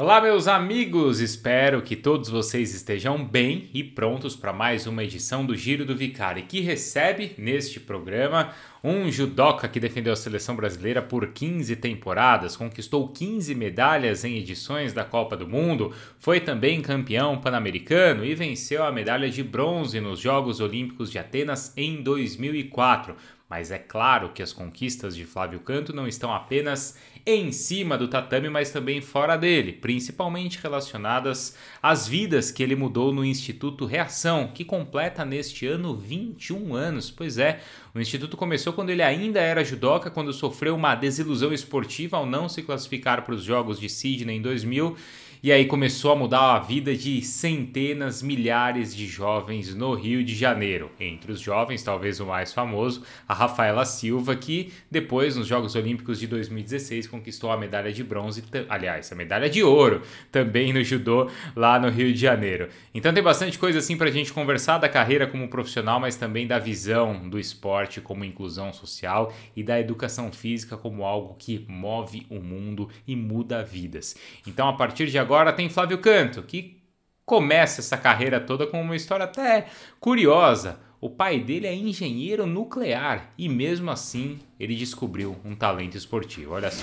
Olá, meus amigos! Espero que todos vocês estejam bem e prontos para mais uma edição do Giro do Vicari, que recebe neste programa um judoca que defendeu a seleção brasileira por 15 temporadas, conquistou 15 medalhas em edições da Copa do Mundo, foi também campeão pan-americano e venceu a medalha de bronze nos Jogos Olímpicos de Atenas em 2004. Mas é claro que as conquistas de Flávio Canto não estão apenas em cima do tatame, mas também fora dele, principalmente relacionadas às vidas que ele mudou no Instituto Reação, que completa neste ano 21 anos. Pois é, o instituto começou quando ele ainda era judoca, quando sofreu uma desilusão esportiva ao não se classificar para os Jogos de Sydney em 2000 e aí começou a mudar a vida de centenas, milhares de jovens no Rio de Janeiro. Entre os jovens, talvez o mais famoso, a Rafaela Silva, que depois, nos Jogos Olímpicos de 2016, conquistou a medalha de bronze, aliás, a medalha de ouro também no judô lá no Rio de Janeiro. Então tem bastante coisa assim para a gente conversar da carreira como profissional, mas também da visão do esporte como inclusão social e da educação física como algo que move o mundo e muda vidas. Então, a partir de agora, agora tem Flávio Canto, que começa essa carreira toda com uma história até curiosa. O pai dele é engenheiro nuclear e mesmo assim ele descobriu um talento esportivo. Olha só.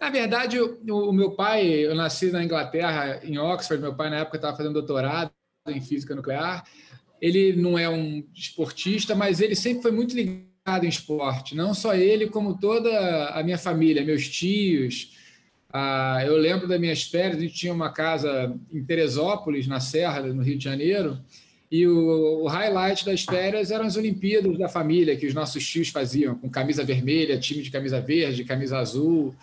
Na verdade, o, meu pai, eu nasci na Inglaterra, em Oxford. Meu pai, na época, estava fazendo doutorado em física nuclear. Ele não é um esportista, mas ele sempre foi muito ligado em esporte, não só ele, como toda a minha família, meus tios. Ah, eu lembro das minhas férias, a gente tinha uma casa em Teresópolis, na Serra, no Rio de Janeiro, e o, o, highlight das férias eram as Olimpíadas da família, que os nossos tios faziam, com camisa vermelha, time de camisa verde, camisa azul.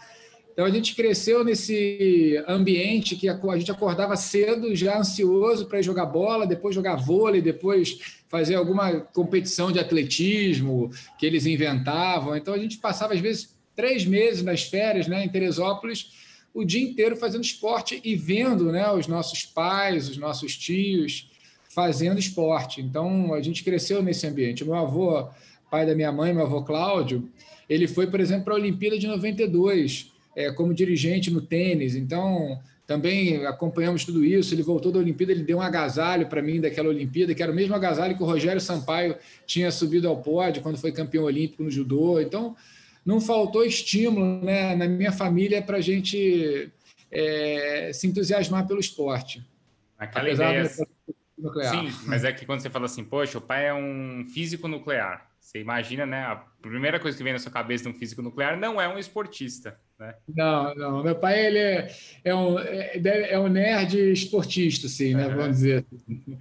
Então a gente cresceu nesse ambiente que a, gente acordava cedo, já ansioso para ir jogar bola, depois jogar vôlei, depois fazer alguma competição de atletismo que eles inventavam. Então a gente passava às vezes três meses nas férias, né, em Teresópolis, o dia inteiro fazendo esporte e vendo, né, os nossos pais, os nossos tios fazendo esporte. Então a gente cresceu nesse ambiente. Meu avô, pai da minha mãe, meu avô Cláudio, ele foi, por exemplo, para a Olimpíada de 92 é, como dirigente no tênis. Então, também acompanhamos tudo isso. Ele voltou da Olimpíada, ele deu um agasalho para mim daquela Olimpíada, que era o mesmo agasalho que o Rogério Sampaio tinha subido ao pódio quando foi campeão olímpico no judô. Então, não faltou estímulo né, na minha família para a gente é, se entusiasmar pelo esporte. Aquela ideia. Nuclear. Sim, mas é que quando você fala assim, poxa, o pai é um físico nuclear. Você imagina, né? A primeira coisa que vem na sua cabeça de um físico nuclear não é um esportista, né? Não, não. Meu pai ele é, é, um, é, é um nerd esportista, sim, né? Uhum. Vamos dizer. Uhum.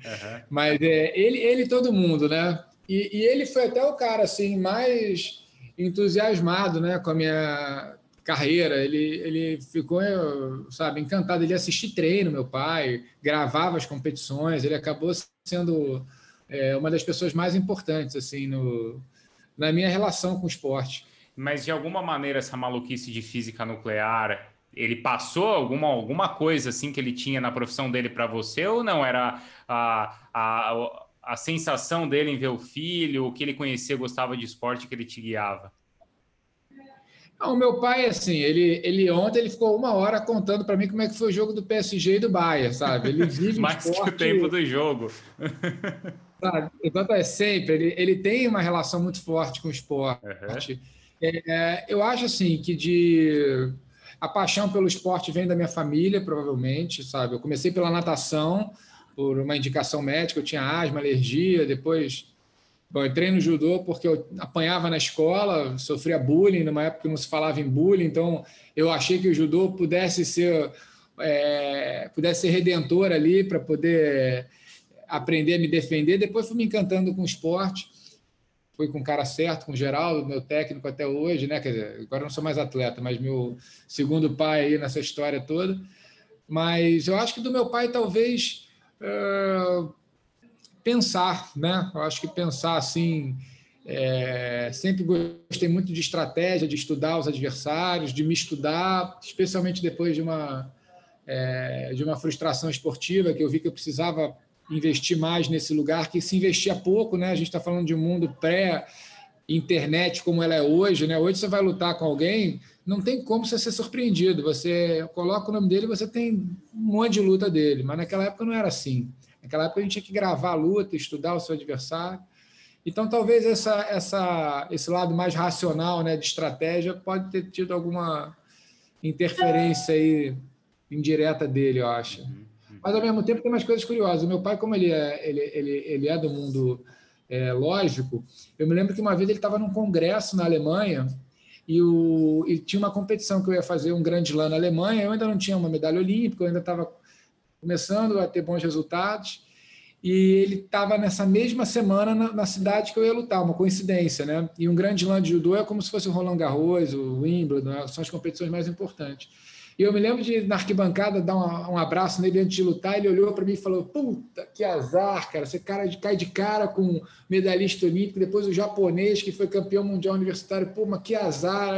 Mas é, ele, ele todo mundo, né? E, e, ele foi até o cara assim mais entusiasmado, né, com a minha carreira. Ele, ele ficou, sabe, encantado. Ele assistia treino, meu pai, gravava as competições. Ele acabou sendo é uma das pessoas mais importantes assim no, na minha relação com o esporte. Mas de alguma maneira essa maluquice de física nuclear, ele passou alguma, alguma coisa assim que ele tinha na profissão dele para você ou não era a, a, a sensação dele em ver o filho, o que ele conhecia, gostava de esporte que ele te guiava? o meu pai, assim, ele, ele ontem ele ficou uma hora contando para mim como é que foi o jogo do PSG e do Bayern, sabe? Ele vive mais esporte... que o tempo do jogo. Sabe? Enquanto é sempre, ele, ele tem uma relação muito forte com o esporte. Uhum. É, eu acho assim que de a paixão pelo esporte vem da minha família, provavelmente, sabe? Eu comecei pela natação, por uma indicação médica, eu tinha asma, alergia, depois Bom, entrei no judô porque eu apanhava na escola, sofria bullying, numa época que não se falava em bullying, então eu achei que o judô pudesse ser, é, pudesse ser redentor ali para poder aprender a me defender. Depois fui me encantando com o esporte. Fui com o cara certo, com o Geraldo, meu técnico até hoje, né? Quer dizer, agora não sou mais atleta, mas meu segundo pai aí nessa história toda. Mas eu acho que do meu pai, talvez uh, pensar, né? Eu acho que pensar assim. É, sempre gostei muito de estratégia, de estudar os adversários, de me estudar, especialmente depois de uma, é, de uma frustração esportiva que eu vi que eu precisava investir mais nesse lugar, que se investia pouco, né? A gente está falando de um mundo pré internet como ela é hoje, né? Hoje você vai lutar com alguém, não tem como você ser surpreendido. Você coloca o nome dele, você tem um monte de luta dele. Mas naquela época não era assim. Naquela época a gente tinha que gravar a luta, estudar o seu adversário. Então talvez essa, essa, esse lado mais racional, né, de estratégia, pode ter tido alguma interferência aí indireta dele, eu acho. Mas ao mesmo tempo tem umas coisas curiosas. O meu pai, como ele é, ele, ele, ele é do mundo é, lógico, eu me lembro que uma vez ele estava num congresso na Alemanha e, o, e tinha uma competição que eu ia fazer um grande lá na Alemanha. Eu ainda não tinha uma medalha olímpica, eu ainda estava começando a ter bons resultados. E ele estava nessa mesma semana na, na, cidade que eu ia lutar, uma coincidência, né? E um grande lã de judô é como se fosse o Roland Garros, o Wimbledon, são as competições mais importantes. E eu me lembro de, na arquibancada, dar um, um abraço nele antes de lutar. Ele olhou para mim e falou: Puta, que azar, cara. Você cara de, cai de cara com medalhista olímpico, depois o japonês que foi campeão mundial universitário. Pô, mas que azar.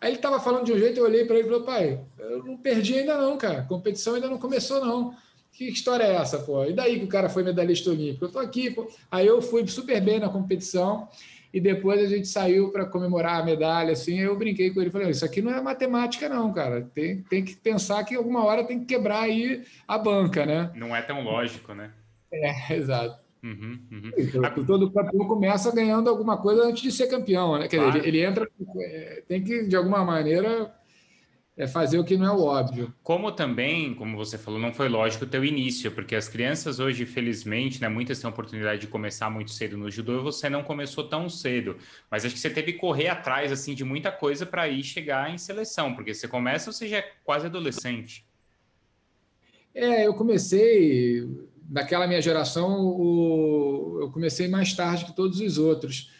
Aí ele estava falando de um jeito, eu olhei para ele e falei: Pai, eu não perdi ainda não, cara. A competição ainda não começou, não. Que história é essa, pô? E daí que o cara foi medalhista olímpico? Eu tô aqui, pô. Aí eu fui super bem na competição e depois a gente saiu para comemorar a medalha, assim, eu brinquei com ele, falei, isso aqui não é matemática não, cara, tem, tem que pensar que alguma hora tem que quebrar aí a banca, né? Não é tão lógico, né? É, exato. Uhum, uhum. Então, todo campeão começa ganhando alguma coisa antes de ser campeão, né? Quer claro. dizer, ele, ele entra, é, tem que, de alguma maneira, é fazer o que não é o óbvio. Como também, como você falou, não foi lógico o teu início, porque as crianças hoje, felizmente, né, muitas têm a oportunidade de começar muito cedo no judô e você não começou tão cedo. Mas acho que você teve que correr atrás assim de muita coisa para ir chegar em seleção, porque você começa, você já é quase adolescente. É, eu comecei naquela minha geração, o, eu comecei mais tarde que todos os outros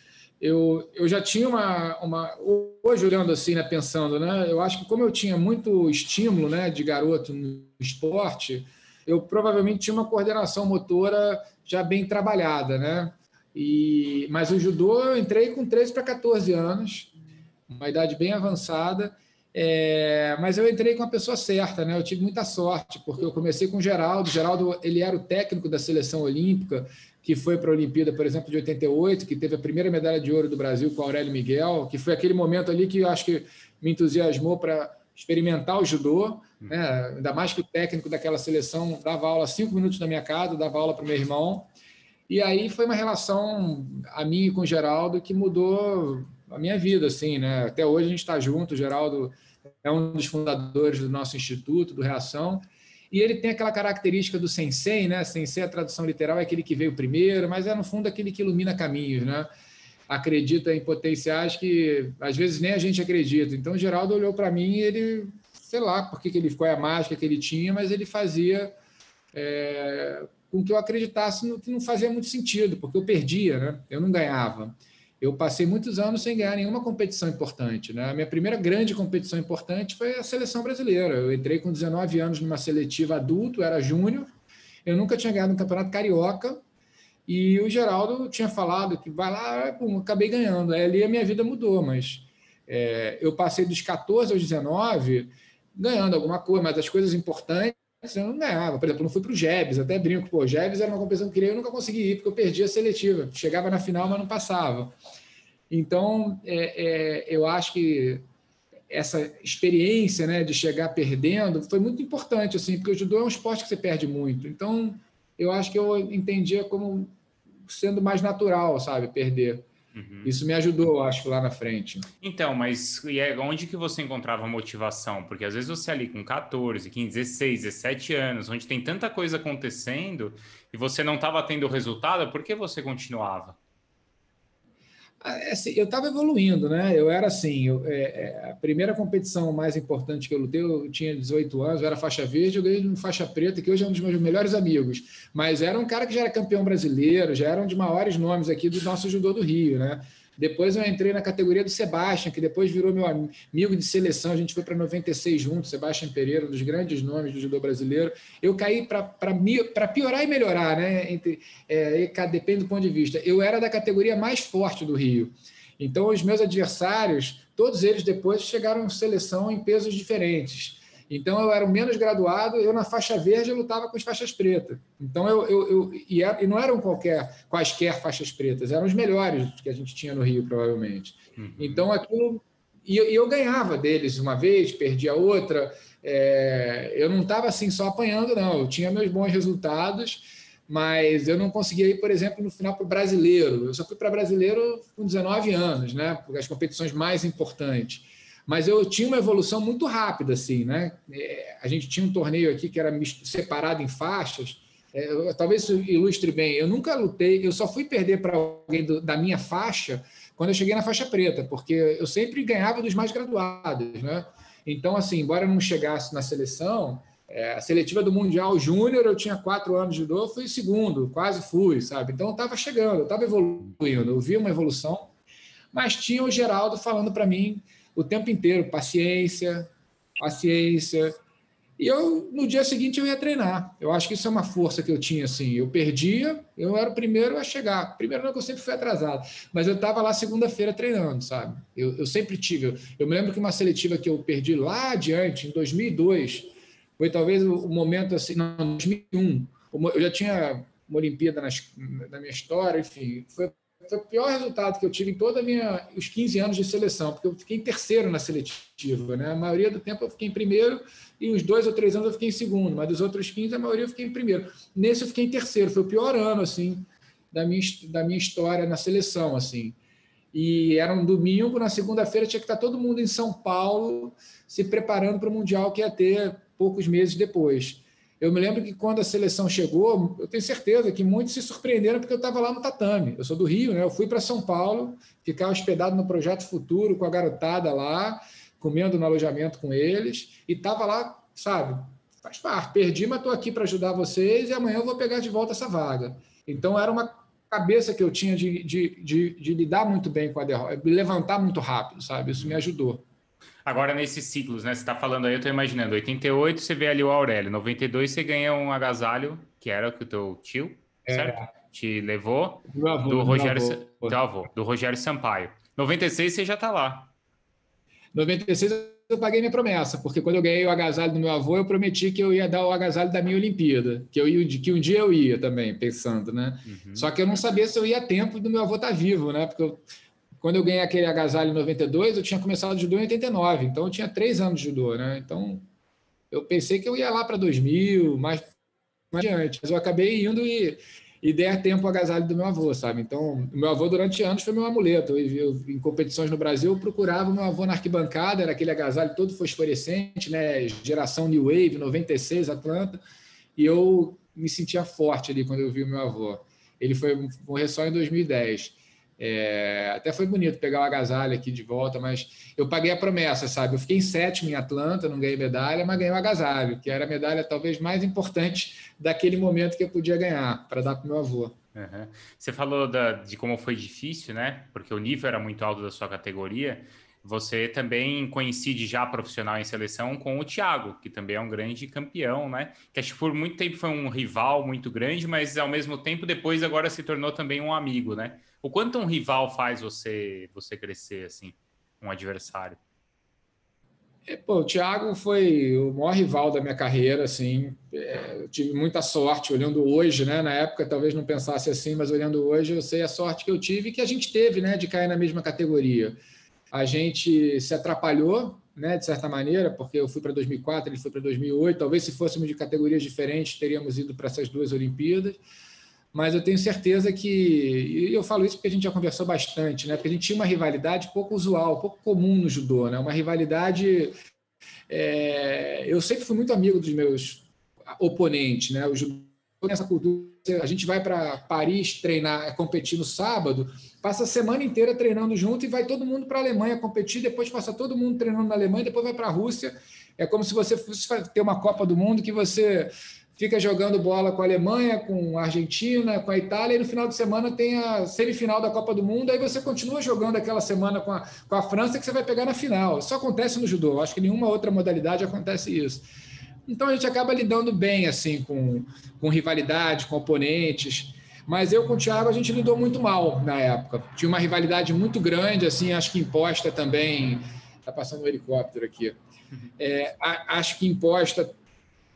eu, eu já tinha uma, uma. Hoje, olhando assim, né, pensando, né, eu acho que como eu tinha muito estímulo né, de garoto no esporte, eu provavelmente tinha uma coordenação motora já bem trabalhada. Né? E, mas o judô eu entrei com 13 para 14 anos, uma idade bem avançada. É, mas eu entrei com a pessoa certa, né? Eu tive muita sorte, porque eu comecei com o Geraldo. O Geraldo ele era o técnico da seleção olímpica que foi para a Olimpíada, por exemplo, de 88, que teve a primeira medalha de ouro do Brasil com Aurélio Miguel, que foi aquele momento ali que eu acho que me entusiasmou para experimentar o judô, né? ainda mais que o técnico daquela seleção dava aula cinco minutos na minha casa, dava aula para o meu irmão, e aí foi uma relação a mim e com o Geraldo que mudou a minha vida, assim, né? Até hoje a gente está junto, o Geraldo é um dos fundadores do nosso instituto, do Reação, e ele tem aquela característica do sensei, né? Sensei, a tradução literal é aquele que veio primeiro, mas é no fundo aquele que ilumina caminhos, né? Acredita em potenciais que às vezes nem a gente acredita. Então, o Geraldo olhou para mim e ele, sei lá por que, que ele, qual é a mágica que ele tinha, mas ele fazia é, com que eu acreditasse no que não fazia muito sentido, porque eu perdia, né? Eu não ganhava eu passei muitos anos sem ganhar nenhuma competição importante. Né? A minha primeira grande competição importante foi a seleção brasileira. Eu entrei com 19 anos numa seletiva adulto, era júnior. Eu nunca tinha ganhado um campeonato carioca. E o Geraldo tinha falado que vai lá, pum, acabei ganhando. Aí ali a minha vida mudou, mas é, eu passei dos 14 aos 19 ganhando alguma coisa, mas as coisas importantes eu não ganhava. Por exemplo, não fui para o Jebs, até brinco, pô, Jebs era uma competição que eu queria, eu nunca consegui ir, porque eu perdi a seletiva. Chegava na final, mas não passava. Então, é, é, eu acho que essa experiência né, de chegar perdendo foi muito importante, assim, porque o judô é um esporte que você perde muito. Então, eu acho que eu entendia como sendo mais natural, sabe, perder. Uhum. Isso me ajudou, acho, lá na frente. Então, mas e é onde que você encontrava motivação? Porque às vezes você ali com 14, 15, 16, 17 anos, onde tem tanta coisa acontecendo e você não estava tendo resultado, por que você continuava? Ah, é assim, eu estava evoluindo, né? Eu era assim, eu, é, é, a primeira competição mais importante que eu lutei, eu tinha 18 anos, eu era faixa verde, eu ganhei um faixa preta, que hoje é um dos meus melhores amigos. Mas era um cara que já era campeão brasileiro, já era um dos maiores nomes aqui do nosso judô do Rio, né? Depois eu entrei na categoria do Sebastian, que depois virou meu amigo de seleção. A gente foi para 96 juntos, Sebastian Pereira, um dos grandes nomes do judô brasileiro. Eu caí para piorar e melhorar, né? Entre, é, depende do ponto de vista. Eu era da categoria mais forte do Rio. Então, os meus adversários, todos eles depois chegaram em seleção em pesos diferentes. Então eu era o menos graduado, eu na faixa verde lutava com as faixas pretas. Então eu, eu, eu e, era, e, não eram qualquer quaisquer faixas pretas, eram os melhores que a gente tinha no Rio provavelmente. Uhum. Então aquilo e, e, eu ganhava deles uma vez, perdia outra. É, eu não estava assim só apanhando, não. Eu tinha meus bons resultados, mas eu não conseguia ir, por exemplo, no final para o brasileiro. Eu só fui para brasileiro com 19 anos, né? As competições mais importantes mas eu tinha uma evolução muito rápida, assim, né? É, a gente tinha um torneio aqui que era separado em faixas. É, talvez isso ilustre bem. Eu nunca lutei, eu só fui perder para alguém do, da minha faixa quando eu cheguei na faixa preta, porque eu sempre ganhava dos mais graduados, né? Então, assim, embora eu não chegasse na seleção, é, a seletiva do Mundial Júnior, eu tinha quatro anos de judô, fui segundo, quase fui, sabe? Então, eu estava chegando, eu estava evoluindo, eu vi uma evolução, mas tinha o Geraldo falando para mim o tempo inteiro, paciência, paciência. E eu, no dia seguinte, eu ia treinar. Eu acho que isso é uma força que eu tinha, assim. Eu perdia, eu era o primeiro a chegar. Primeiro não, que eu sempre fui atrasado. Mas eu estava lá segunda-feira treinando, sabe? Eu, eu sempre tive. Eu, eu, me lembro que uma seletiva que eu perdi lá adiante, em 2002, foi talvez o, o momento, assim, não, 2001. Eu já tinha uma Olimpíada nas, na minha história, enfim. Foi foi o pior resultado que eu tive em toda minha os 15 anos de seleção, porque eu fiquei em terceiro na seletiva, né? A maioria do tempo eu fiquei em primeiro e uns dois ou três anos eu fiquei em segundo, mas dos outros 15 a maioria eu fiquei em primeiro. Nesse eu fiquei em terceiro, foi o pior ano assim da minha da minha história na seleção, assim. E era um domingo, na segunda-feira tinha que estar todo mundo em São Paulo se preparando para o mundial que ia ter poucos meses depois. Eu me lembro que quando a seleção chegou, eu tenho certeza que muitos se surpreenderam porque eu estava lá no tatame. Eu sou do Rio, né? Eu fui para São Paulo, ficar hospedado no Projeto Futuro com a garotada lá, comendo no alojamento com eles, e estava lá, sabe? Faz parte, perdi, mas estou aqui para ajudar vocês e amanhã eu vou pegar de volta essa vaga. Então era uma cabeça que eu tinha de, de, de, de lidar muito bem com a derrota, de levantar muito rápido, sabe? Isso me ajudou. Agora, nesses ciclos, né? Você está falando aí, eu estou imaginando. 88 você vê ali o Aurélio. 92 você ganha um agasalho, que era o que o teu tio, é. certo? Te levou. Avô, do Rogério, avô. Teu avô, do Rogério Sampaio. 96 você já está lá. 96 eu paguei minha promessa, porque quando eu ganhei o agasalho do meu avô, eu prometi que eu ia dar o agasalho da minha Olimpíada, que eu ia, que um dia eu ia também, pensando, né? Uhum. Só que eu não sabia se eu ia a tempo do meu avô estar tá vivo, né? Porque eu, quando eu ganhei aquele agasalho em 92, eu tinha começado judô em 89, então eu tinha três anos de judô, né? Então eu pensei que eu ia lá para 2000, mais, mais adiante, mas eu acabei indo e, e dei a tempo o agasalho do meu avô, sabe? Então, meu avô durante anos foi meu amuleto. Eu, eu, em competições no Brasil, eu procurava o meu avô na arquibancada, era aquele agasalho todo fosforescente, né? Geração New Wave, 96, Atlanta, e eu me sentia forte ali quando eu vi o meu avô. Ele foi morrer só em 2010. É, até foi bonito pegar o agasalho aqui de volta, mas eu paguei a promessa, sabe? Eu fiquei em sétimo em Atlanta, não ganhei medalha, mas ganhei o agasalho, que era a medalha talvez mais importante daquele momento que eu podia ganhar, para dar para meu avô. Uhum. Você falou da, de como foi difícil, né? Porque o nível era muito alto da sua categoria. Você também coincide já profissional em seleção com o Thiago, que também é um grande campeão, né? Que acho que por muito tempo foi um rival muito grande, mas ao mesmo tempo depois agora se tornou também um amigo, né? O quanto um rival faz você você crescer assim, um adversário? É, pô, o Thiago foi o maior rival da minha carreira, assim. É, tive muita sorte olhando hoje, né? Na época talvez não pensasse assim, mas olhando hoje eu sei a sorte que eu tive que a gente teve, né? De cair na mesma categoria. A gente se atrapalhou, né? De certa maneira, porque eu fui para 2004, ele foi para 2008. Talvez se fôssemos de categorias diferentes teríamos ido para essas duas Olimpíadas mas eu tenho certeza que, e eu falo isso porque a gente já conversou bastante, né? Porque a gente tinha uma rivalidade pouco usual, pouco comum no judô, né? Uma rivalidade. É... eu sempre fui muito amigo dos meus oponentes, né? O judô tem essa cultura. A gente vai para Paris treinar, competir no sábado, passa a semana inteira treinando junto e vai todo mundo para a Alemanha competir, depois passa todo mundo treinando na Alemanha, depois vai para a Rússia. É como se você fosse ter uma Copa do Mundo que você fica jogando bola com a Alemanha, com a Argentina, com a Itália, e no final de semana tem a semifinal da Copa do Mundo, aí você continua jogando aquela semana com a, com a França que você vai pegar na final. Isso acontece no judô, acho que nenhuma outra modalidade acontece isso. Então a gente acaba lidando bem assim com, com rivalidade, com oponentes. Mas eu com o Thiago a gente lidou muito mal na época. Tinha uma rivalidade muito grande, assim, acho que imposta também Está passando um helicóptero aqui. É, acho que imposta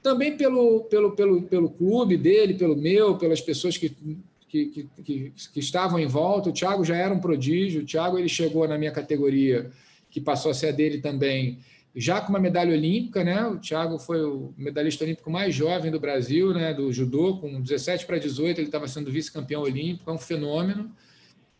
também pelo, pelo, pelo, pelo clube dele, pelo meu, pelas pessoas que, que, que, que, que estavam em volta. O Thiago já era um prodígio. O Thiago ele chegou na minha categoria, que passou a ser a dele também, já com uma medalha olímpica, né? O Thiago foi o medalhista olímpico mais jovem do Brasil, né? Do judô, com 17 para 18, ele estava sendo vice-campeão olímpico, é um fenômeno.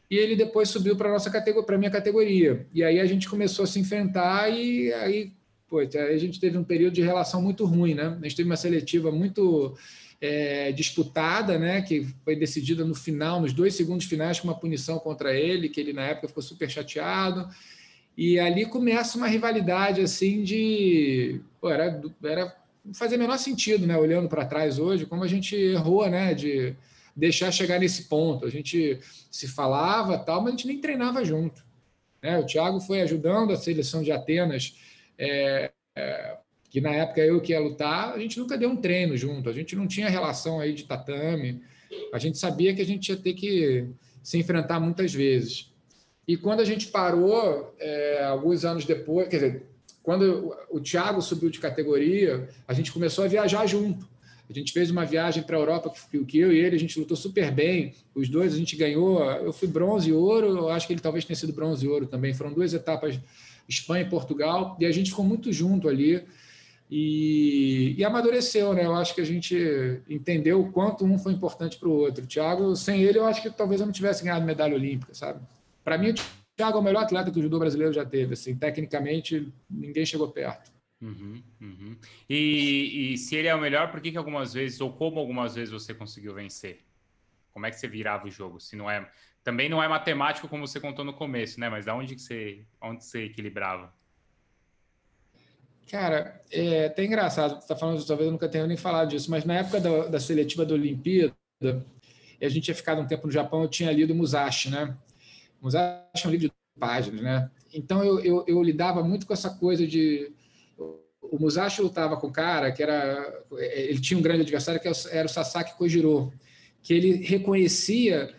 E ele depois subiu para nossa categoria, para minha categoria. E aí a gente começou a se enfrentar e aí pô, a gente teve um período de relação muito ruim, né? A gente teve uma seletiva muito é, disputada, né? Que foi decidida no final, nos dois segundos finais, com uma punição contra ele, que ele na época ficou super chateado. E ali começa uma rivalidade assim de. Pô, era, era fazia menor sentido, né? Olhando para trás hoje, como a gente errou, né? De deixar chegar nesse ponto. A gente se falava tal, mas a gente nem treinava junto. Né? O Thiago foi ajudando a seleção de Atenas é, é, que na época eu que ia lutar, a gente nunca deu um treino junto, a gente não tinha relação aí de tatame, a gente sabia que a gente ia ter que se enfrentar muitas vezes. E quando a gente parou, é, alguns anos depois, quer dizer, quando o Thiago subiu de categoria, a gente começou a viajar junto. A gente fez uma viagem para a Europa que, eu e ele, a gente lutou super bem. Os dois a gente ganhou. Eu fui bronze e ouro, eu acho que ele talvez tenha sido bronze e ouro também. Foram duas etapas Espanha e Portugal, e a gente ficou muito junto ali e, e amadureceu, né? Eu acho que a gente entendeu o quanto um foi importante para o outro. Thiago, sem ele, eu acho que talvez eu não tivesse ganhado medalha olímpica, sabe? Para mim, o Thiago é o melhor atleta que o judô brasileiro já teve. Assim, tecnicamente, ninguém chegou perto. Uhum, uhum. E, e, se ele é o melhor, por que, que algumas vezes, ou como algumas vezes você conseguiu vencer? Como é que você virava o jogo? Se não é também não é matemático como você contou no começo, né? Mas da onde que você, onde você equilibrava? Cara, é até engraçado, você está falando, talvez eu nunca tenha nem falado disso, mas na época da, da seletiva da Olimpíada, a gente tinha ficado um tempo no Japão, eu tinha lido Musashi, né? Musashi é um livro de páginas, né? Então eu, eu, eu lidava muito com essa coisa de. O Musashi lutava com um cara que era. Ele tinha um grande adversário que era o Sasaki Kojiro, que ele reconhecia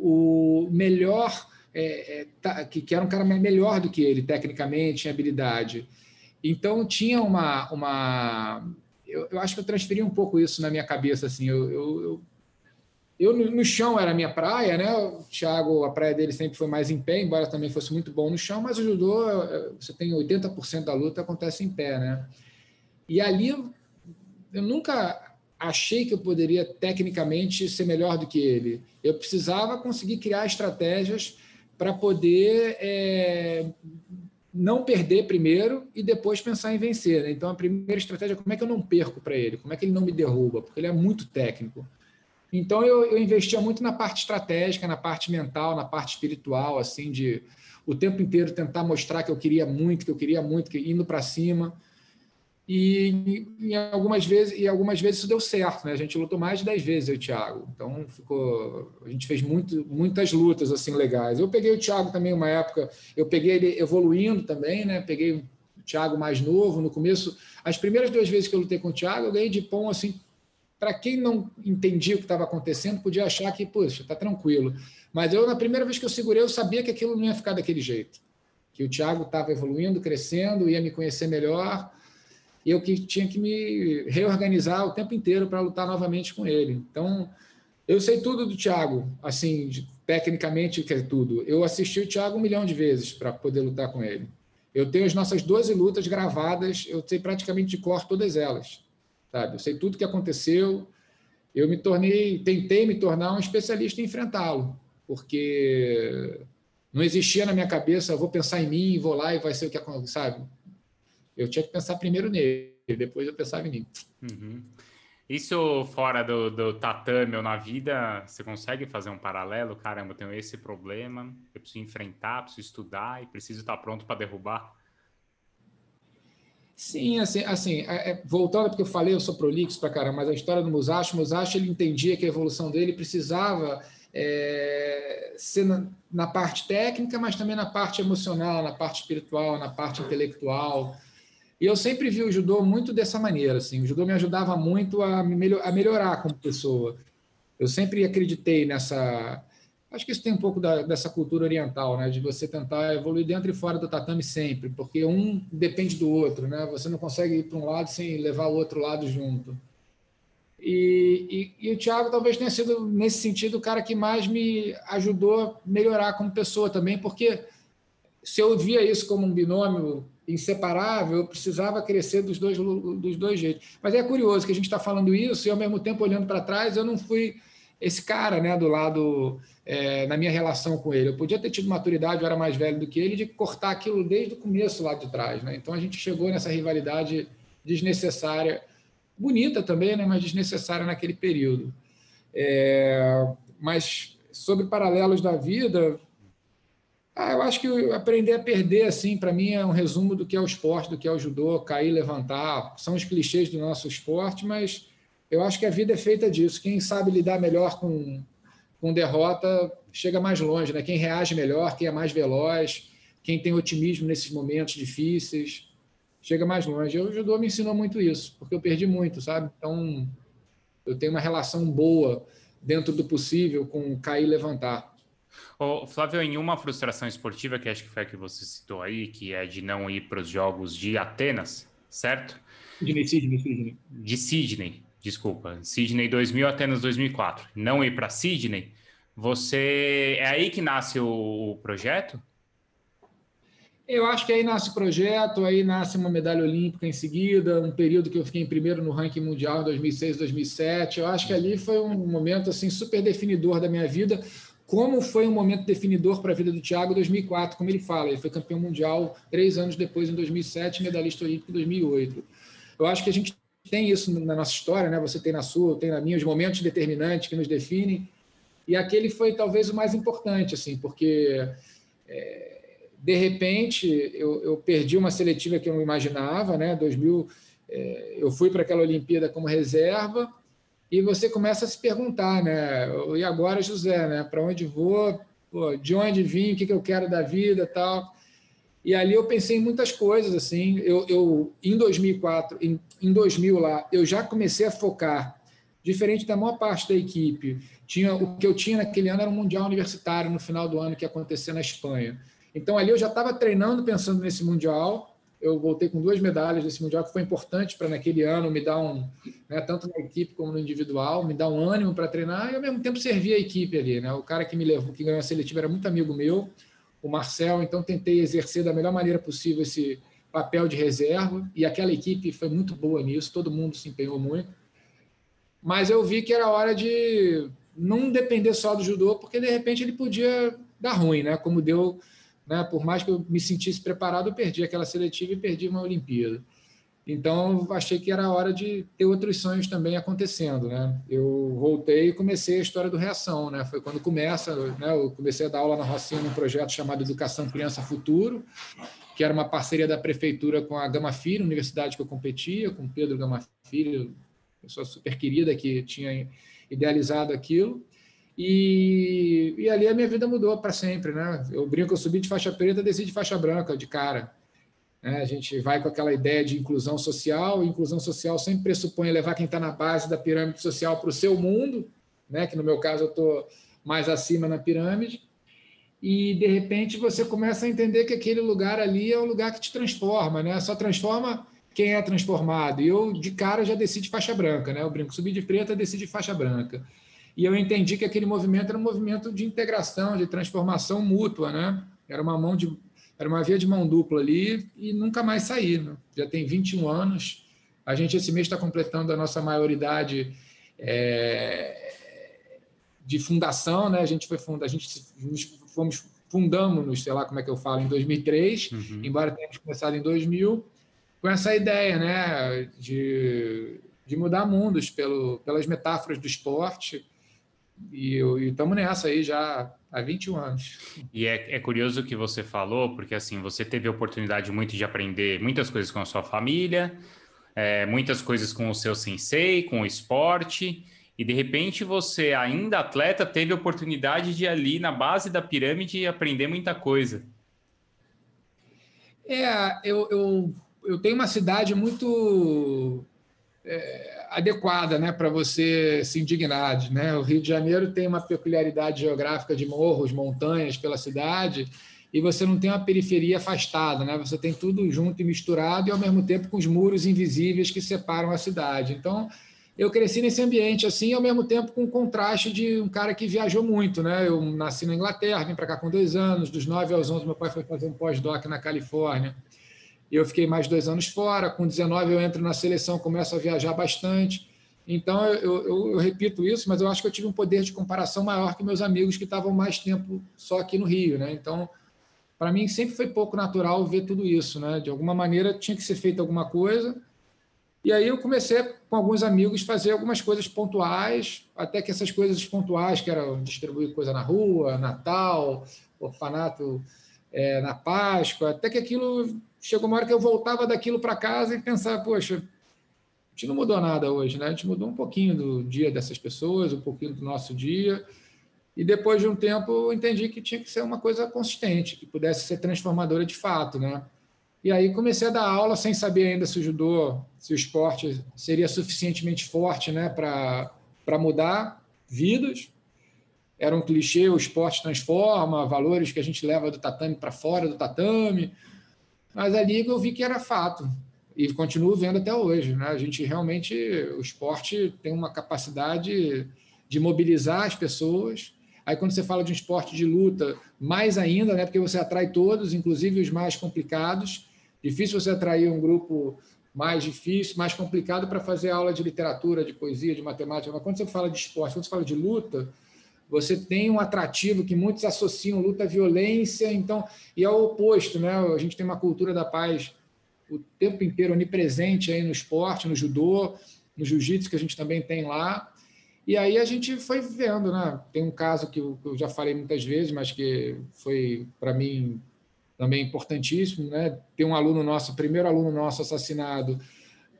o melhor, é, é, tá, que, que, era um cara melhor do que ele, tecnicamente, em habilidade. Então, tinha uma. uma eu, eu acho que eu transferi um pouco isso na minha cabeça. Assim, eu, eu, eu, no, no, chão era a minha praia, né? O Thiago, a praia dele sempre foi mais em pé, embora também fosse muito bom no chão, mas o judô, é, você tem 80% da luta acontece em pé, né? E ali eu nunca achei que eu poderia tecnicamente ser melhor do que ele. Eu precisava conseguir criar estratégias para poder é, não perder primeiro e depois pensar em vencer. Né? Então, a primeira estratégia é como é que eu não perco para ele, como é que ele não me derruba, porque ele é muito técnico. Então, eu, eu investia muito na parte estratégica, na parte mental, na parte espiritual, assim, de o tempo inteiro tentar mostrar que eu queria muito, que eu queria muito, que indo para cima e, e, algumas vezes e algumas vezes isso deu certo, né? A gente lutou mais de 10 vezes eu e o Thiago. Então ficou, a gente fez muito, muitas lutas assim legais. Eu peguei o Thiago também uma época, eu peguei ele evoluindo também, né? Peguei o Thiago mais novo no começo. As primeiras duas vezes que eu lutei com o Thiago, eu ganhei de pão assim, para quem não entendia o que estava acontecendo, podia achar que, poxa, tá tranquilo. Mas eu na primeira vez que eu segurei, eu sabia que aquilo não ia ficar daquele jeito. Que o Thiago estava evoluindo, crescendo, ia me conhecer melhor eu que tinha que me reorganizar o tempo inteiro para lutar novamente com ele. Então, eu sei tudo do Thiago, assim, tecnicamente, que é tudo. Eu assisti o Thiago um milhão de vezes para poder lutar com ele. Eu tenho as nossas 12 lutas gravadas, eu sei praticamente de cor todas elas, sabe? Eu sei tudo que aconteceu. Eu me tornei, tentei me tornar um especialista em enfrentá-lo, porque não existia na minha cabeça, vou pensar em mim, vou lá e vai ser o que acontece, sabe? Eu tinha que pensar primeiro nele, depois eu pensava em mim. Uhum. Isso fora do, do tatame ou na vida, você consegue fazer um paralelo? Caramba, eu tenho esse problema, eu preciso enfrentar, preciso estudar e preciso estar pronto para derrubar? Sim, assim, assim é, é, voltando porque eu falei, eu sou prolixo para caramba, mas a história do Musashi, o Musashi ele entendia que a evolução dele precisava é, ser na, na, parte técnica, mas também na parte emocional, na parte espiritual, na parte intelectual. E eu sempre vi o judô muito dessa maneira, assim. O judô me ajudava muito a, me a melhorar como pessoa. Eu sempre acreditei nessa Acho que isso tem um pouco da, dessa cultura oriental, né? De você tentar evoluir dentro e fora do tatame sempre, porque um depende do outro, né? Você não consegue ir para um lado sem levar o outro lado junto. E, e, e, o Thiago talvez tenha sido, nesse sentido, o cara que mais me ajudou a melhorar como pessoa também, porque se eu via isso como um binômio inseparável, eu precisava crescer dos dois, dos dois jeitos. Mas é curioso que a gente está falando isso e, ao mesmo tempo, olhando para trás, eu não fui esse cara, né, do lado, é, na minha relação com ele. Eu podia ter tido maturidade, eu era mais velho do que ele, de cortar aquilo desde o começo lá de trás, né? Então a gente chegou nessa rivalidade desnecessária, bonita também, né, mas desnecessária naquele período. É, mas sobre paralelos da vida, ah, eu acho que aprender a perder, assim, para mim é um resumo do que é o esporte, do que é o judô, cair, levantar. São os clichês do nosso esporte, mas eu acho que a vida é feita disso. Quem sabe lidar melhor com, com derrota chega mais longe, né? Quem reage melhor, quem é mais veloz, quem tem otimismo nesses momentos difíceis, chega mais longe. O judô me ensinou muito isso, porque eu perdi muito, sabe? Então, eu tenho uma relação boa dentro do possível com cair e levantar. Ô, Flávio, em uma frustração esportiva, que acho que foi a que você citou aí, que é de não ir para os Jogos de Atenas, certo? De Sydney, Sydney. De Sydney desculpa, Sydney 2000, Atenas 2004, não ir para Sydney, você é aí que nasce o, o, projeto? Eu acho que aí nasce o projeto, aí nasce uma medalha olímpica em seguida, um período que eu fiquei em primeiro no ranking mundial em 2006, 2007. Eu acho que ali foi um momento assim super definidor da minha vida, como foi um momento definidor para a vida do Thiago em 2004, como ele fala, ele foi campeão mundial três anos depois, em 2007, medalhista olímpico em 2008. Eu acho que a gente tem isso na nossa história, né? Você tem na sua, tem na minha os momentos determinantes que nos definem. E aquele foi talvez o mais importante, assim, porque é, de repente eu, eu, perdi uma seletiva que eu não imaginava, né? 2000 é, eu fui para aquela Olimpíada como reserva e você começa a se perguntar, né? E agora, José, né? Para onde vou? Pô, de onde vim? O que, que eu quero da vida, tal? E ali eu pensei em muitas coisas, assim. Eu, eu em 2004, em, em 2000 lá, eu já comecei a focar, diferente da maior parte da equipe. Tinha o que eu tinha naquele ano era um mundial universitário no final do ano que ia acontecer na Espanha. Então ali eu já estava treinando pensando nesse mundial. Eu voltei com duas medalhas desse mundial que foi importante para naquele ano me dar um, né, tanto na equipe como no individual, me dar um ânimo para treinar e ao mesmo tempo servir a equipe ali, né? O cara que me levou, que ganhou a seletiva era muito amigo meu o Marcel, então tentei exercer da melhor maneira possível esse papel de reserva, e aquela equipe foi muito boa nisso, todo mundo se empenhou muito. Mas eu vi que era hora de não depender só do judô, porque de repente ele podia dar ruim, né? Como deu, né? Por mais que eu me sentisse preparado, eu perdi aquela seletiva e perdi uma Olimpíada. Então, achei que era hora de ter outros sonhos também acontecendo, né? Eu voltei e comecei a história do Reação, né? Foi quando começa, né? Eu comecei a dar aula na Rocinha num projeto chamado Educação Criança Futuro, que era uma parceria da prefeitura com a Gama Filho, universidade que eu competia, com Pedro Gama Filho, pessoa super querida que tinha idealizado aquilo. E, e ali a minha vida mudou para sempre, né? Eu brinco, eu subi de faixa preta, desci de faixa branca, de cara. Né? A gente vai com aquela ideia de inclusão social, e inclusão social sempre pressupõe levar quem está na base da pirâmide social para o seu mundo, né? que no meu caso eu estou mais acima na pirâmide, e de repente você começa a entender que aquele lugar ali é o lugar que te transforma, né? só transforma quem é transformado. E eu, de cara, já desci de faixa branca, né? Eu brinco, subi de preta, desci de faixa branca. E eu entendi que aquele movimento era um movimento de integração, de transformação mútua, né? Era uma mão de era uma via de mão dupla ali e nunca mais saí. Né? Já tem 21 anos. A gente esse mês está completando a nossa maioridade é, de fundação, né? A gente foi funda, a gente fomos fundamos, sei lá como é que eu falo, em 2003, uhum. embora tenhamos começado em 2000, com essa ideia, né, de, de mudar mundos pelo, pelas metáforas do esporte. E estamos nessa aí já há 21 anos. E é, é curioso o que você falou, porque assim, você teve a oportunidade muito de aprender muitas coisas com a sua família, é, muitas coisas com o seu sensei, com o esporte, e de repente você, ainda atleta, teve a oportunidade de ali na base da pirâmide aprender muita coisa. É, eu, eu, eu tenho uma cidade muito é, adequada né, para você se indignar. Né? O Rio de Janeiro tem uma peculiaridade geográfica de morros, montanhas pela cidade, e você não tem uma periferia afastada, né? você tem tudo junto e misturado, e ao mesmo tempo com os muros invisíveis que separam a cidade. Então, eu cresci nesse ambiente assim, ao mesmo tempo com o contraste de um cara que viajou muito. Né? Eu nasci na Inglaterra, vim para cá com dois anos, dos nove aos onze, meu pai foi fazer um pós-doc na Califórnia eu fiquei mais dois anos fora. Com 19 eu entro na seleção, começo a viajar bastante. Então, eu, eu, eu, repito isso, mas eu acho que eu tive um poder de comparação maior que meus amigos que estavam mais tempo só aqui no Rio. Né? Então, para mim, sempre foi pouco natural ver tudo isso. Né? De alguma maneira, tinha que ser feita alguma coisa. E aí eu comecei, com alguns amigos, fazer algumas coisas pontuais, até que essas coisas pontuais, que eram distribuir coisa na rua, Natal, orfanato é, na Páscoa, até que aquilo chegou uma hora que eu voltava daquilo para casa e pensava, poxa, a gente não mudou nada hoje, né? A gente mudou um pouquinho do dia dessas pessoas, um pouquinho do nosso dia. E depois de um tempo eu entendi que tinha que ser uma coisa consistente, que pudesse ser transformadora de fato, né? E aí comecei a dar aula sem saber ainda se o judô, se o esporte seria suficientemente forte, né, para mudar vidas. Era um clichê, o esporte transforma, valores que a gente leva do tatame para fora do tatame. Mas ali eu vi que era fato e continuo vendo até hoje. Né? A gente realmente, o esporte tem uma capacidade de mobilizar as pessoas. Aí, quando você fala de um esporte de luta, mais ainda, né? porque você atrai todos, inclusive os mais complicados. Difícil você atrair um grupo mais difícil, mais complicado para fazer aula de literatura, de poesia, de matemática. Mas quando você fala de esporte, quando você fala de luta, você tem um atrativo que muitos associam luta à violência, então, e é o oposto, né? A gente tem uma cultura da paz o tempo inteiro onipresente aí no esporte, no judô, no jiu-jitsu que a gente também tem lá. E aí a gente foi vendo, né? Tem um caso que eu, já falei muitas vezes, mas que foi para mim também importantíssimo, né? Tem um aluno nosso, primeiro aluno nosso assassinado,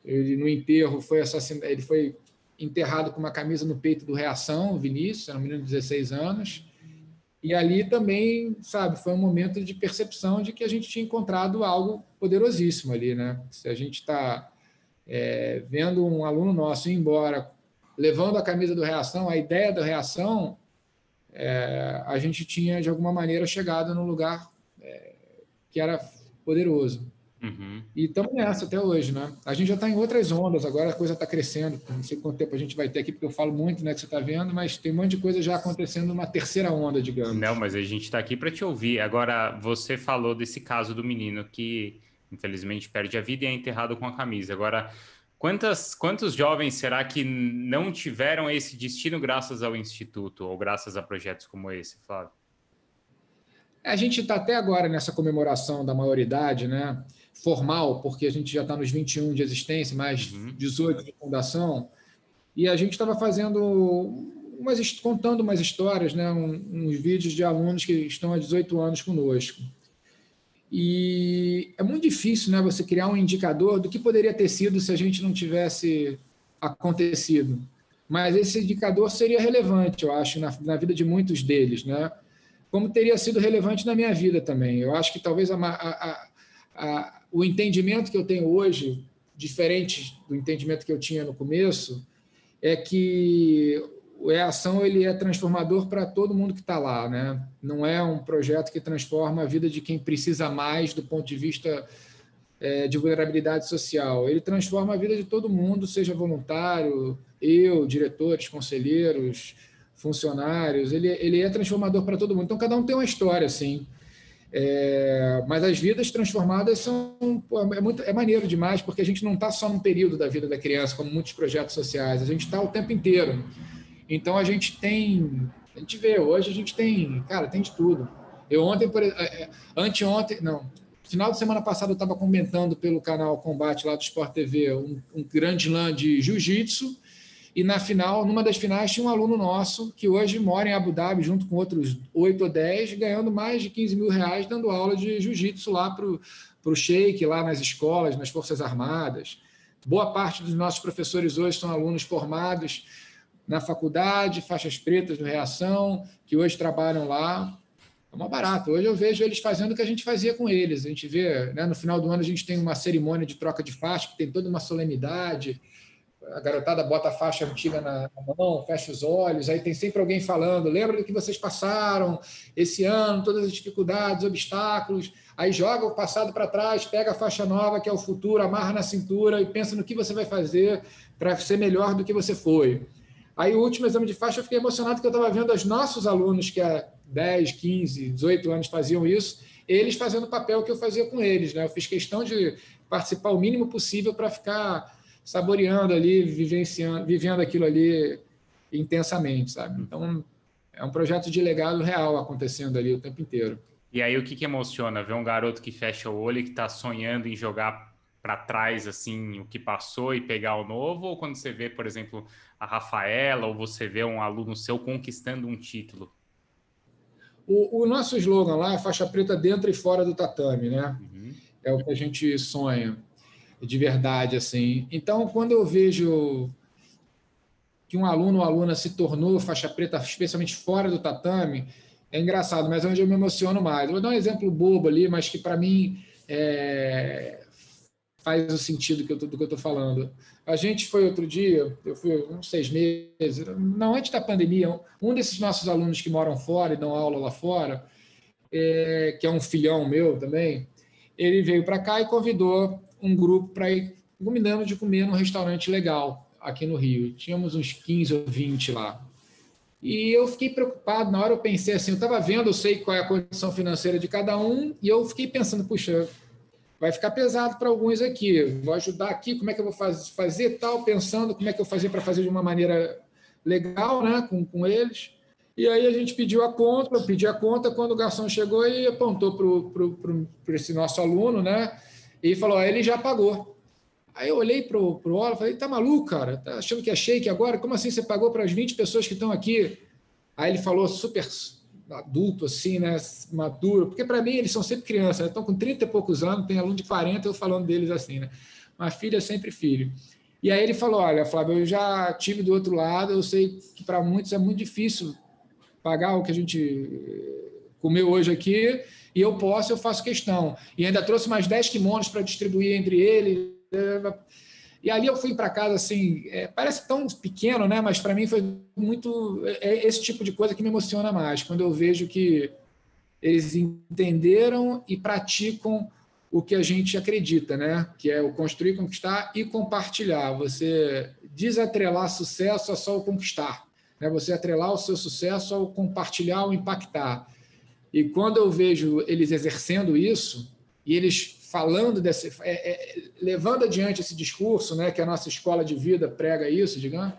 ele no enterro foi assassinado, ele foi enterrado com uma camisa no peito do Reação, Vinícius, era um menino de 16 anos. E ali também, sabe, foi um momento de percepção de que a gente tinha encontrado algo poderosíssimo ali, né? Se a gente está é, vendo um aluno nosso ir embora, levando a camisa do Reação, a ideia da Reação, é, a gente tinha, de alguma maneira, chegado num lugar é, que era poderoso. Uhum. E estamos nessa até hoje, né? A gente já está em outras ondas, agora a coisa está crescendo. Não sei quanto tempo a gente vai ter aqui, porque eu falo muito, né, que você está vendo, mas tem um monte de coisa já acontecendo numa terceira onda, digamos. Não, mas a gente está aqui para te ouvir. Agora, você falou desse caso do menino que, infelizmente, perde a vida e é enterrado com a camisa. Agora, quantas, quantos jovens será que não tiveram esse destino graças ao Instituto ou graças a projetos como esse, Flávio? A gente está até agora nessa comemoração da maioridade, né? Formal, porque a gente já está nos 21 de existência, mais uhum. 18 de fundação, e a gente estava fazendo umas, contando umas histórias, né, um, uns vídeos de alunos que estão há 18 anos conosco. E é muito difícil né, você criar um indicador do que poderia ter sido se a gente não tivesse acontecido. Mas esse indicador seria relevante, eu acho, na, na vida de muitos deles, né? como teria sido relevante na minha vida também. Eu acho que talvez a, a, a, o entendimento que eu tenho hoje, diferente do entendimento que eu tinha no começo, é que o E-Ação ele é transformador para todo mundo que está lá. Né? Não é um projeto que transforma a vida de quem precisa mais do ponto de vista é, de vulnerabilidade social. Ele transforma a vida de todo mundo, seja voluntário, eu, diretores, conselheiros, funcionários. Ele, ele é transformador para todo mundo. Então, cada um tem uma história, assim. É, mas as vidas transformadas são é, muito, é maneiro demais, porque a gente não está só num período da vida da criança, como muitos projetos sociais, a gente está o tempo inteiro. Então a gente tem, a gente vê, hoje a gente tem, cara, tem de tudo. Eu ontem, por, é, é, anteontem, não, final de semana passada eu estava comentando pelo canal Combate lá do Sport TV um, um grande lã de jiu-jitsu e na final, numa das finais, tinha um aluno nosso que hoje mora em Abu Dhabi, junto com outros oito ou dez, ganhando mais de 15 mil reais, dando aula de jiu-jitsu lá para o Sheik, lá nas escolas, nas Forças Armadas. Boa parte dos nossos professores hoje são alunos formados na faculdade, faixas pretas do Reação, que hoje trabalham lá. É uma barata. Hoje eu vejo eles fazendo o que a gente fazia com eles. A gente vê, né, no final do ano, a gente tem uma cerimônia de troca de faixa, que tem toda uma solenidade a garotada bota a faixa antiga na, mão, fecha os olhos, aí tem sempre alguém falando, lembra do que vocês passaram esse ano, todas as dificuldades, obstáculos, aí joga o passado para trás, pega a faixa nova, que é o futuro, amarra na cintura e pensa no que você vai fazer para ser melhor do que você foi. Aí o último exame de faixa eu fiquei emocionado porque eu estava vendo os nossos alunos que há 10, 15, 18 anos faziam isso, eles fazendo o papel que eu fazia com eles. Né? Eu fiz questão de participar o mínimo possível para ficar saboreando ali, vivenciando, vivendo aquilo ali intensamente, sabe? Então, é um projeto de legado real acontecendo ali o tempo inteiro. E aí, o que, que emociona? Ver um garoto que fecha o olho e que está sonhando em jogar para trás, assim, o que passou e pegar o novo? Ou quando você vê, por exemplo, a Rafaela, ou você vê um aluno seu conquistando um título? O, o nosso slogan lá é faixa preta dentro e fora do tatame, né? Uhum. É o que a gente sonha de verdade, assim. Então, quando eu vejo que um aluno ou aluna se tornou faixa preta, especialmente fora do tatame, é engraçado, mas é onde eu me emociono mais. vou dar um exemplo bobo ali, mas que para mim é, faz o sentido que eu, do que eu estou falando. A gente foi outro dia, eu fui uns seis meses, não antes da pandemia, um desses nossos alunos que moram fora e dão aula lá fora, é, que é um filhão meu também, ele veio para cá e convidou um grupo para ir combinando de comer num restaurante legal aqui no Rio. Tínhamos uns 15 ou 20 lá. E eu fiquei preocupado, na hora eu pensei assim, eu estava vendo, eu sei qual é a condição financeira de cada um, e eu fiquei pensando, puxa, vai ficar pesado para alguns aqui, vou ajudar aqui, como é que eu vou faz, fazer tal, pensando como é que eu fazer para fazer de uma maneira legal, né, com, com eles. E aí a gente pediu a conta, eu pedi a conta, quando o garçom chegou e apontou para esse nosso aluno, né, e falou: ah, ele já pagou. Aí eu olhei para o Ola e falei: tá maluco, cara? Tá achando que é shake agora? Como assim você pagou para as 20 pessoas que estão aqui? Aí ele falou super adulto, assim, né? Maduro, porque para mim eles são sempre crianças, né? estão com 30 e poucos anos, tem aluno de 40, eu falando deles assim, né? Mas filho é sempre filho. E aí ele falou: olha, Flávio, eu já tive do outro lado, eu sei que para muitos é muito difícil pagar o que a gente comeu hoje aqui e eu posso, eu faço questão. E ainda trouxe mais 10 kimonos para distribuir entre eles. E ali eu fui para casa assim, é, parece tão pequeno, né? Mas para mim foi muito é, é esse tipo de coisa que me emociona mais quando eu vejo que eles entenderam e praticam o que a gente acredita, né? Que é o construir, conquistar e compartilhar. Você desatrelar sucesso a só o conquistar, né? Você atrelar o seu sucesso ao compartilhar, ao impactar. E quando eu vejo eles exercendo isso, e eles falando desse, é, é, levando adiante esse discurso, né, que a nossa escola de vida prega isso, digamos,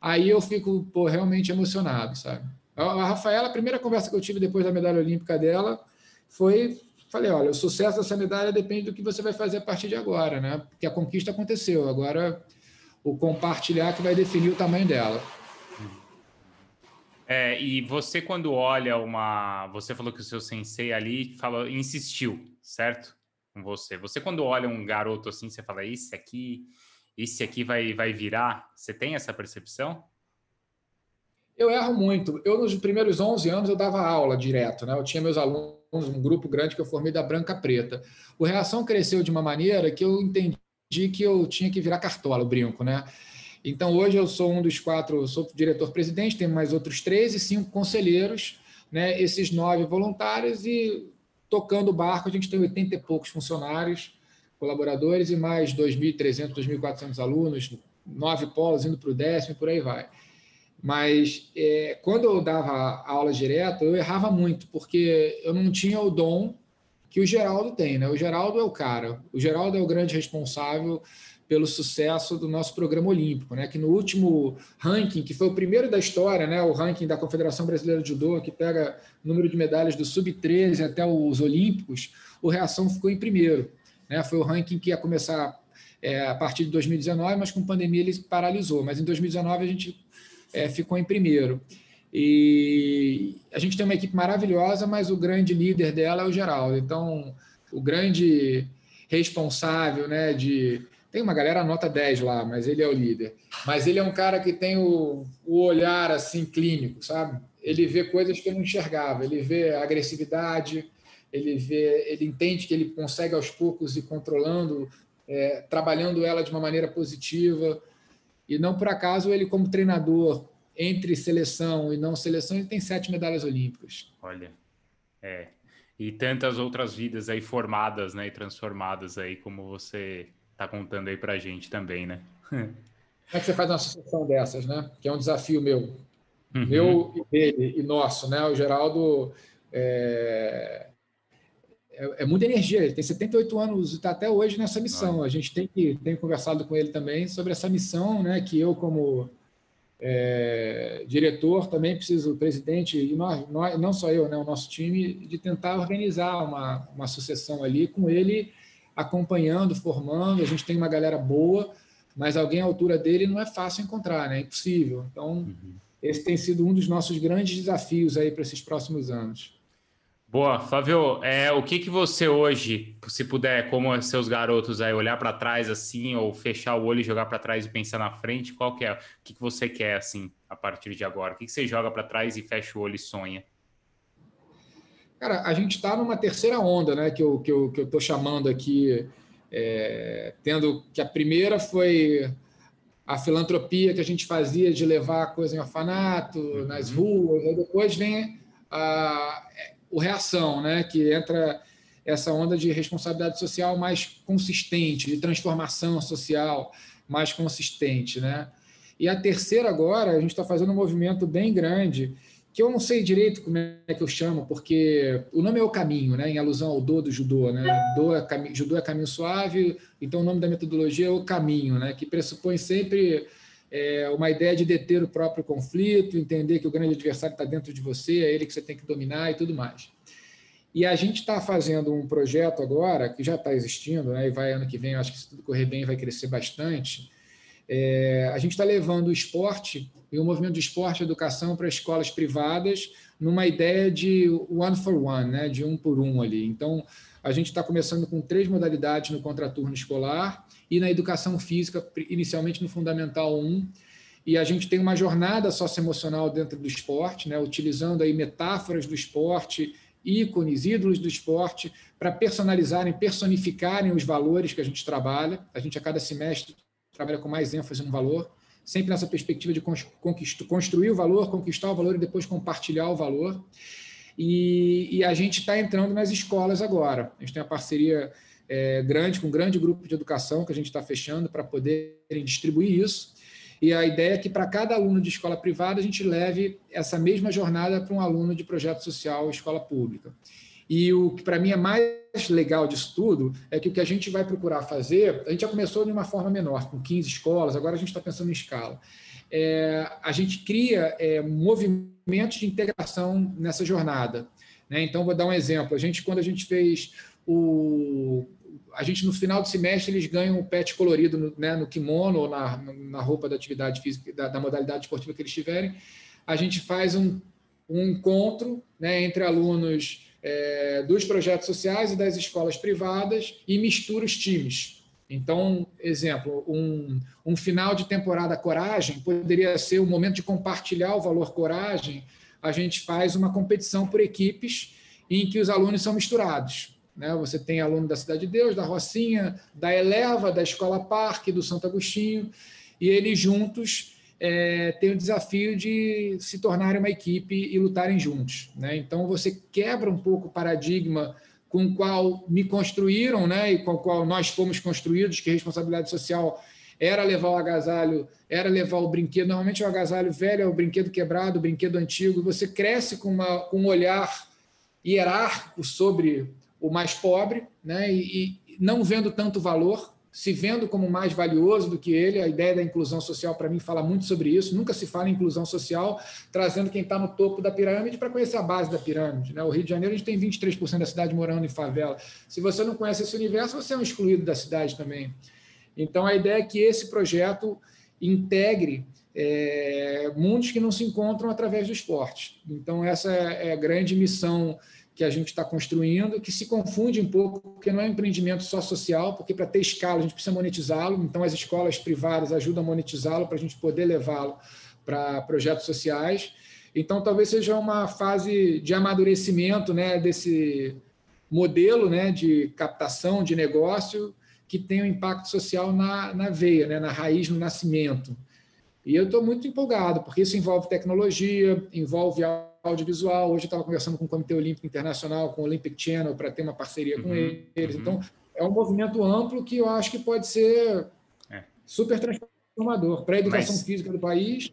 aí eu fico pô, realmente emocionado, sabe? A Rafaela, a primeira conversa que eu tive depois da medalha olímpica dela foi, falei, olha, o sucesso dessa medalha depende do que você vai fazer a partir de agora, né? Porque a conquista aconteceu, agora o compartilhar que vai definir o tamanho dela. É, e você, quando olha uma. Você falou que o seu sensei ali falou, insistiu, certo? Com você. Você, quando olha um garoto assim, você fala, esse aqui, esse aqui vai, vai virar. Você tem essa percepção? Eu erro muito. Eu, nos primeiros 11 anos, eu dava aula direto, né? Eu tinha meus alunos, um grupo grande que eu formei da Branca Preta. O Reação cresceu de uma maneira que eu entendi que eu tinha que virar cartola, o brinco, né? Então, hoje eu sou um dos quatro, sou diretor-presidente, tenho mais outros três e cinco conselheiros, né? esses nove voluntários, e tocando o barco, a gente tem 80 e poucos funcionários, colaboradores, e mais 2.300, 2.400 alunos, nove polos indo para o décimo, e por aí vai. Mas é, quando eu dava aula direto, eu errava muito, porque eu não tinha o dom que o Geraldo tem, né? O Geraldo é o cara, o Geraldo é o grande responsável pelo sucesso do nosso programa olímpico, né? Que no último ranking, que foi o primeiro da história, né? O ranking da Confederação Brasileira de Judô, que pega o número de medalhas do sub-13 até os Olímpicos, o Reação ficou em primeiro, né? Foi o ranking que ia começar é, a partir de 2019, mas com pandemia ele paralisou. Mas em 2019 a gente é, ficou em primeiro. E a gente tem uma equipe maravilhosa, mas o grande líder dela é o Geraldo. Então, o grande responsável, né, de tem uma galera nota 10 lá, mas ele é o líder. Mas ele é um cara que tem o, o olhar assim clínico, sabe? Ele vê coisas que eu não enxergava. Ele vê agressividade, ele vê, ele entende que ele consegue aos poucos ir controlando, é, trabalhando ela de uma maneira positiva. E não por acaso ele, como treinador, entre seleção e não seleção, ele tem sete medalhas olímpicas. Olha, é. E tantas outras vidas aí formadas, né, e transformadas aí, como você está contando aí para a gente também, né? Como é que você faz uma associação dessas, né? Que é um desafio meu. Uhum. Meu e dele, e nosso, né? O Geraldo é, é, é, muita energia. Ele tem 78 anos e está até hoje nessa missão. A gente tem que tem conversado com ele também sobre essa missão, né? Que eu como é, diretor também preciso, presidente e nós, nós, não só eu, né? O nosso time de tentar organizar uma, uma sucessão ali com ele acompanhando, formando. A gente tem uma galera boa, mas alguém à altura dele não é fácil encontrar, né? É impossível. Então uhum. esse tem sido um dos nossos grandes desafios aí para esses próximos anos. Boa, Flávio, é, o que que você hoje, se puder, como seus garotos aí, olhar para trás assim, ou fechar o olho e jogar para trás e pensar na frente, qual que é? O que, que você quer assim a partir de agora? O que, que você joga para trás e fecha o olho e sonha? Cara, a gente está numa terceira onda, né? Que eu, que eu, que eu tô chamando aqui, é, tendo que a primeira foi a filantropia que a gente fazia de levar a coisa em orfanato, uhum. nas ruas, aí depois vem a o reação, né? que entra essa onda de responsabilidade social mais consistente, de transformação social mais consistente. Né? E a terceira agora, a gente está fazendo um movimento bem grande, que eu não sei direito como é que eu chamo, porque o nome é o caminho, né? em alusão ao do do judô. Né? Do é. Judô é caminho suave, então o nome da metodologia é o caminho, né? que pressupõe sempre é, uma ideia de deter o próprio conflito, entender que o grande adversário está dentro de você, é ele que você tem que dominar e tudo mais. E a gente está fazendo um projeto agora, que já está existindo, né, e vai ano que vem, acho que se tudo correr bem, vai crescer bastante. É, a gente está levando o esporte e o movimento de esporte e educação para escolas privadas, numa ideia de one for one, né, de um por um ali. Então, a gente está começando com três modalidades no contraturno escolar e na educação física, inicialmente no Fundamental 1. E a gente tem uma jornada socioemocional dentro do esporte, né, utilizando aí metáforas do esporte, ícones, ídolos do esporte, para personalizarem, personificarem os valores que a gente trabalha. A gente, a cada semestre, trabalha com mais ênfase no valor, sempre nessa perspectiva de construir o valor, conquistar o valor e depois compartilhar o valor. E, e a gente está entrando nas escolas agora. A gente tem uma parceria é, grande com um grande grupo de educação que a gente está fechando para poderem distribuir isso. E a ideia é que para cada aluno de escola privada a gente leve essa mesma jornada para um aluno de projeto social escola pública. E o que para mim é mais legal disso tudo é que o que a gente vai procurar fazer, a gente já começou de uma forma menor, com 15 escolas, agora a gente está pensando em escala. É, a gente cria é, movimentos de integração nessa jornada. Né? Então, vou dar um exemplo. A gente, quando a gente fez o. A gente, no final do semestre, eles ganham o pet colorido no, né, no kimono ou na, na roupa da atividade física, da, da modalidade esportiva que eles tiverem. A gente faz um, um encontro né, entre alunos é, dos projetos sociais e das escolas privadas e mistura os times. Então, exemplo, um, um final de temporada coragem poderia ser o momento de compartilhar o valor coragem. A gente faz uma competição por equipes em que os alunos são misturados. Né? Você tem aluno da Cidade de Deus, da Rocinha, da Eleva, da Escola Parque, do Santo Agostinho, e eles juntos é, têm o desafio de se tornarem uma equipe e lutarem juntos. Né? Então, você quebra um pouco o paradigma com o qual me construíram, né, e com o qual nós fomos construídos, que a responsabilidade social era levar o agasalho, era levar o brinquedo. Normalmente o agasalho velho é o brinquedo quebrado, o brinquedo antigo. Você cresce com, uma, com um olhar hierárquico sobre o mais pobre, né, e, e não vendo tanto valor se vendo como mais valioso do que ele. A ideia da inclusão social, para mim, fala muito sobre isso. Nunca se fala em inclusão social trazendo quem está no topo da pirâmide para conhecer a base da pirâmide. Né? O Rio de Janeiro, a gente tem 23% da cidade morando em favela. Se você não conhece esse universo, você é um excluído da cidade também. Então, a ideia é que esse projeto integre é, mundos que não se encontram através do esporte. Então, essa é a grande missão que a gente está construindo, que se confunde um pouco, porque não é um empreendimento só social, porque para ter escala a gente precisa monetizá-lo, então as escolas privadas ajudam a monetizá-lo para a gente poder levá-lo para projetos sociais. Então, talvez seja uma fase de amadurecimento né, desse modelo né, de captação de negócio que tem um impacto social na, na veia, né, na raiz, no nascimento. E eu estou muito empolgado, porque isso envolve tecnologia, envolve audiovisual. Hoje eu estava conversando com o Comitê Olímpico Internacional, com o Olympic Channel, para ter uma parceria uhum, com eles. Uhum. Então, é um movimento amplo que eu acho que pode ser é. super transformador para a educação Mas... física do país.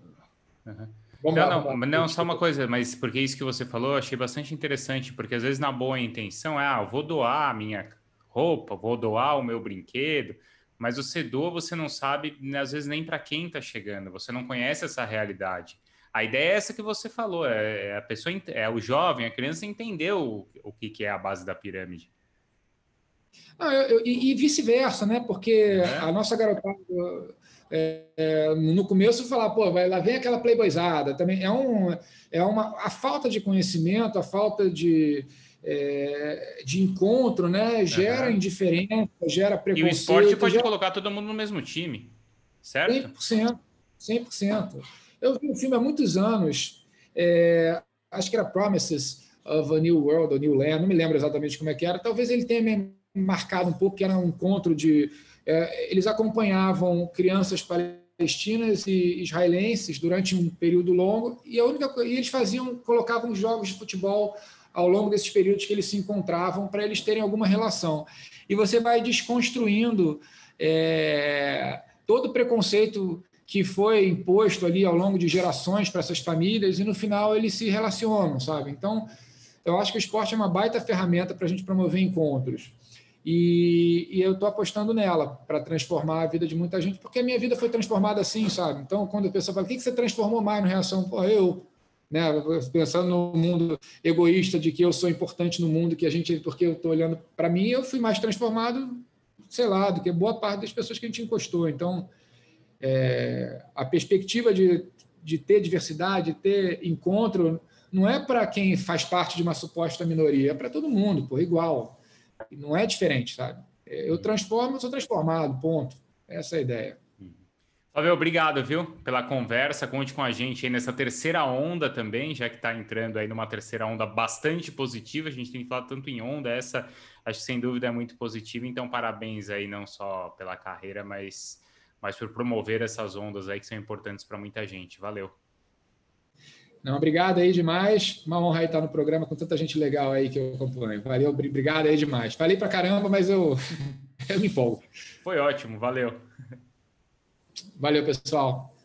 Uhum. Não, não, não, só uma coisa, mas porque isso que você falou, eu achei bastante interessante, porque às vezes na boa intenção é, ah, vou doar a minha roupa, vou doar o meu brinquedo, mas você doa, você não sabe, às vezes, nem para quem está chegando, você não conhece essa realidade. A ideia é essa que você falou, é, é a pessoa, é o jovem, a criança entendeu o, o que, que é a base da pirâmide. Não, eu, eu, e, vice-versa, né? Porque é. a nossa garotada é, é, no começo falar, pô, vai lá vem aquela playboyzada, também é um é uma a falta de conhecimento, a falta de é, de encontro, né? Gera indiferença, gera preconceito. E o esporte pode gera... colocar todo mundo no mesmo time, certo? 100%. 100%. Eu vi um filme há muitos anos, é, acho que era Promises of a New World, a New Land, não me lembro exatamente como é que era. Talvez ele tenha me marcado um pouco, que era um encontro de. É, eles acompanhavam crianças palestinas e israelenses durante um período longo, e, a única, e eles faziam, colocavam jogos de futebol ao longo desses períodos que eles se encontravam para eles terem alguma relação. E você vai desconstruindo é, todo o preconceito que foi imposto ali ao longo de gerações para essas famílias e no final eles se relacionam, sabe? Então, eu acho que o esporte é uma baita ferramenta para a gente promover encontros. E, e eu estou apostando nela para transformar a vida de muita gente, porque a minha vida foi transformada assim, sabe? Então, quando a pessoa fala, o que, que você transformou mais no reação? Pô, eu né? Pensando no mundo egoísta de que eu sou importante no mundo, que a gente, porque eu estou olhando para mim, eu fui mais transformado, sei lá, do que boa parte das pessoas que a gente encostou. Então, é, a perspectiva de, de ter diversidade, de ter encontro, não é para quem faz parte de uma suposta minoria, é para todo mundo, por igual. Não é diferente, sabe? Eu transformo, eu sou transformado, ponto. Essa é a ideia. Fábio, obrigado, viu, pela conversa. Conte com a gente aí nessa terceira onda também, já que está entrando aí numa terceira onda bastante positiva. A gente tem falado tanto em onda, essa acho que sem dúvida é muito positiva. Então, parabéns aí, não só pela carreira, mas, mas por promover essas ondas aí que são importantes para muita gente. Valeu. Não, obrigado aí demais. Uma honra aí estar no programa com tanta gente legal aí que eu acompanho. Valeu, obrigado aí demais. Falei para caramba, mas eu, eu me empolgo. Foi ótimo, valeu. Valeu, pessoal.